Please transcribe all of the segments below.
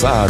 passar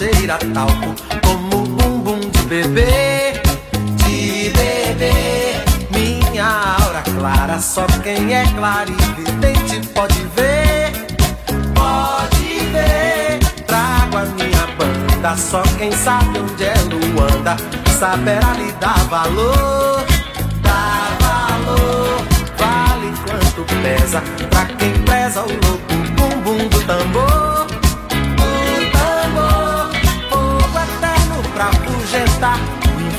Cheira talco como bumbum de bebê, de bebê. Minha aura clara, só quem é claro e vidente pode ver, pode ver. Trago a minha banda, só quem sabe onde é Luanda saberá lhe dar valor, dar valor. Vale quanto pesa pra quem preza o louco bumbum do tambor.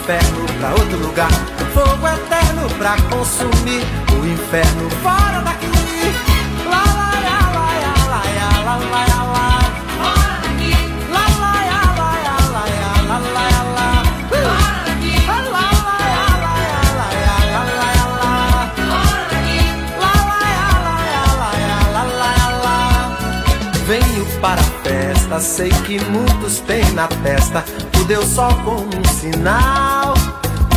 Inferno pra outro lugar. Fogo eterno pra consumir o inferno fora daqui. Lá, lá, lá, lá, lá, lá, lá, lá, lá. para a festa. Sei que muitos têm na testa o Deus Sol como um sinal,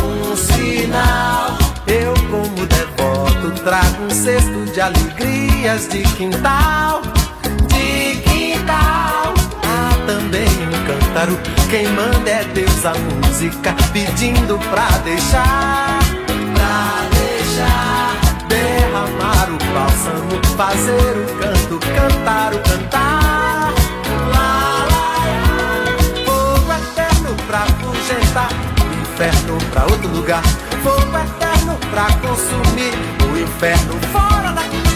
um sinal. Eu, como devoto, trago um cesto de alegrias de quintal, de quintal. Há também um cântaro, quem manda é Deus a música, pedindo pra deixar, pra deixar. Derramar o bálsamo, fazer o canto, cantar o cantar. Inferno pra outro lugar. Fogo eterno pra consumir o inferno fora daqui.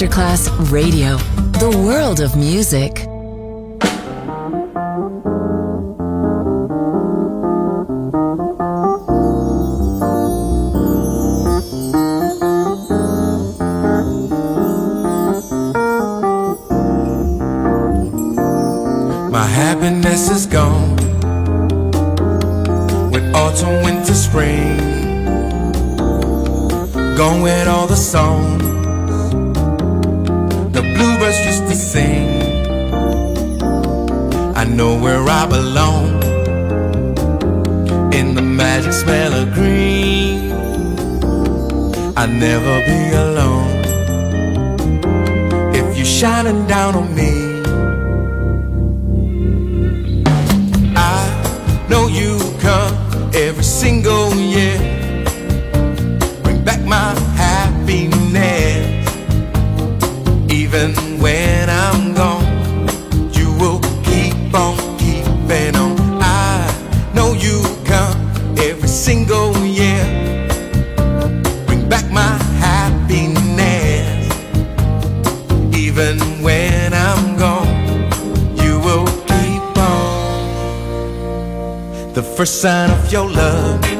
Masterclass Radio, the world of music. My happiness is gone with autumn, winter, spring. Gone with all the songs bluebirds used to sing. I know where I belong in the magic smell of green. I'll never be alone if you're shining down on me. I know you come every single first sign of your love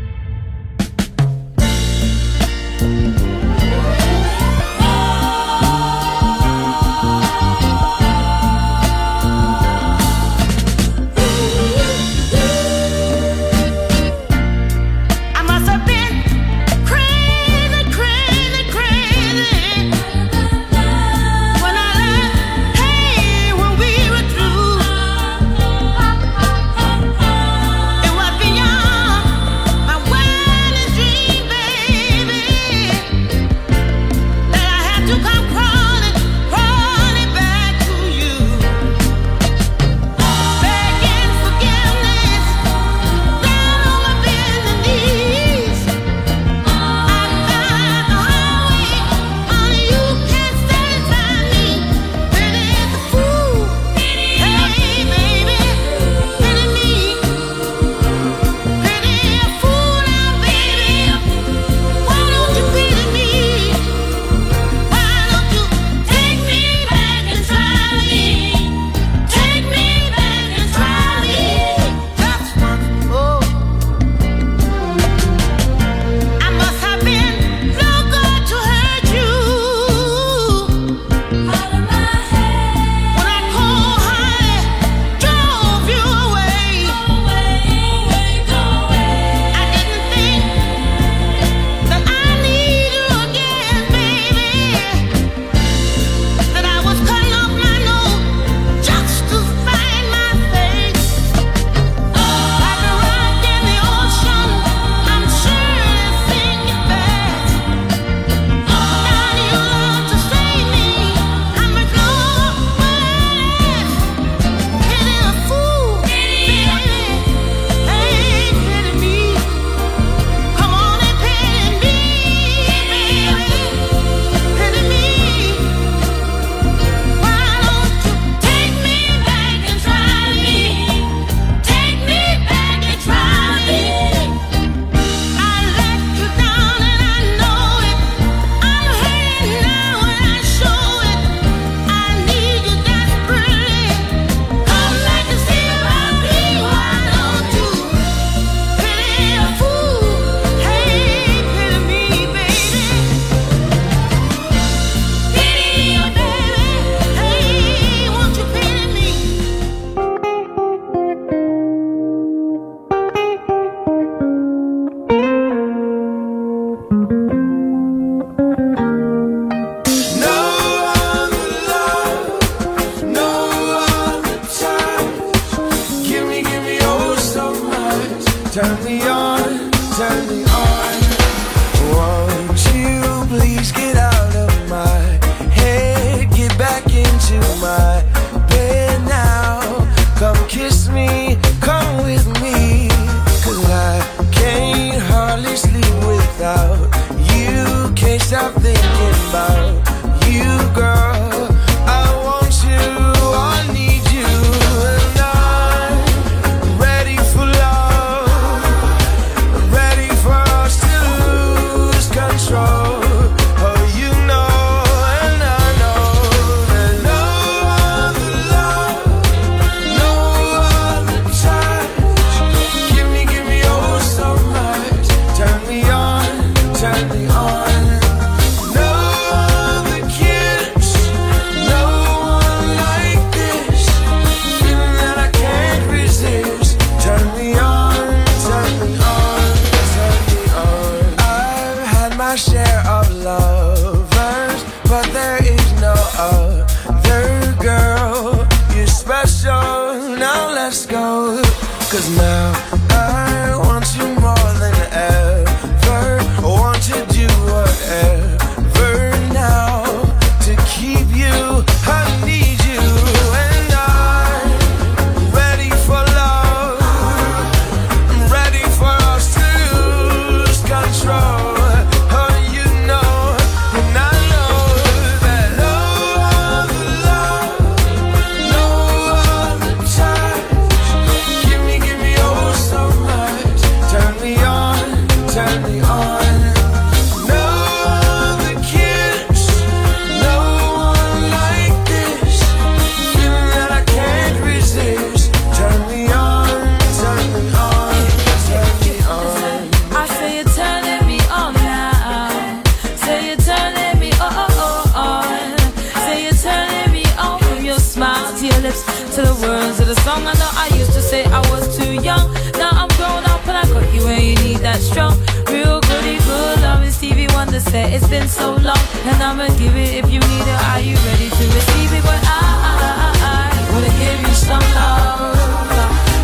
say I was too young. Now I'm grown up and I got you when you need that strong. Real goody good love is Stevie Wonder said it's been so long. And I'ma give it if you need it. Are you ready to receive it? But I, I, I, I wanna give you some love.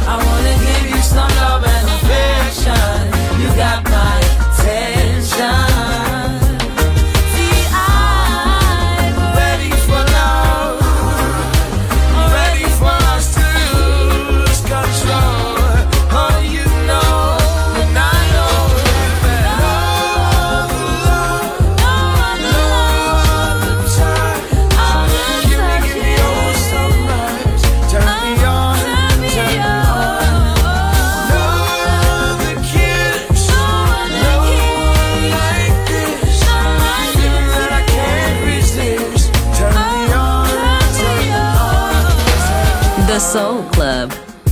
I wanna give you some love and affection. You got my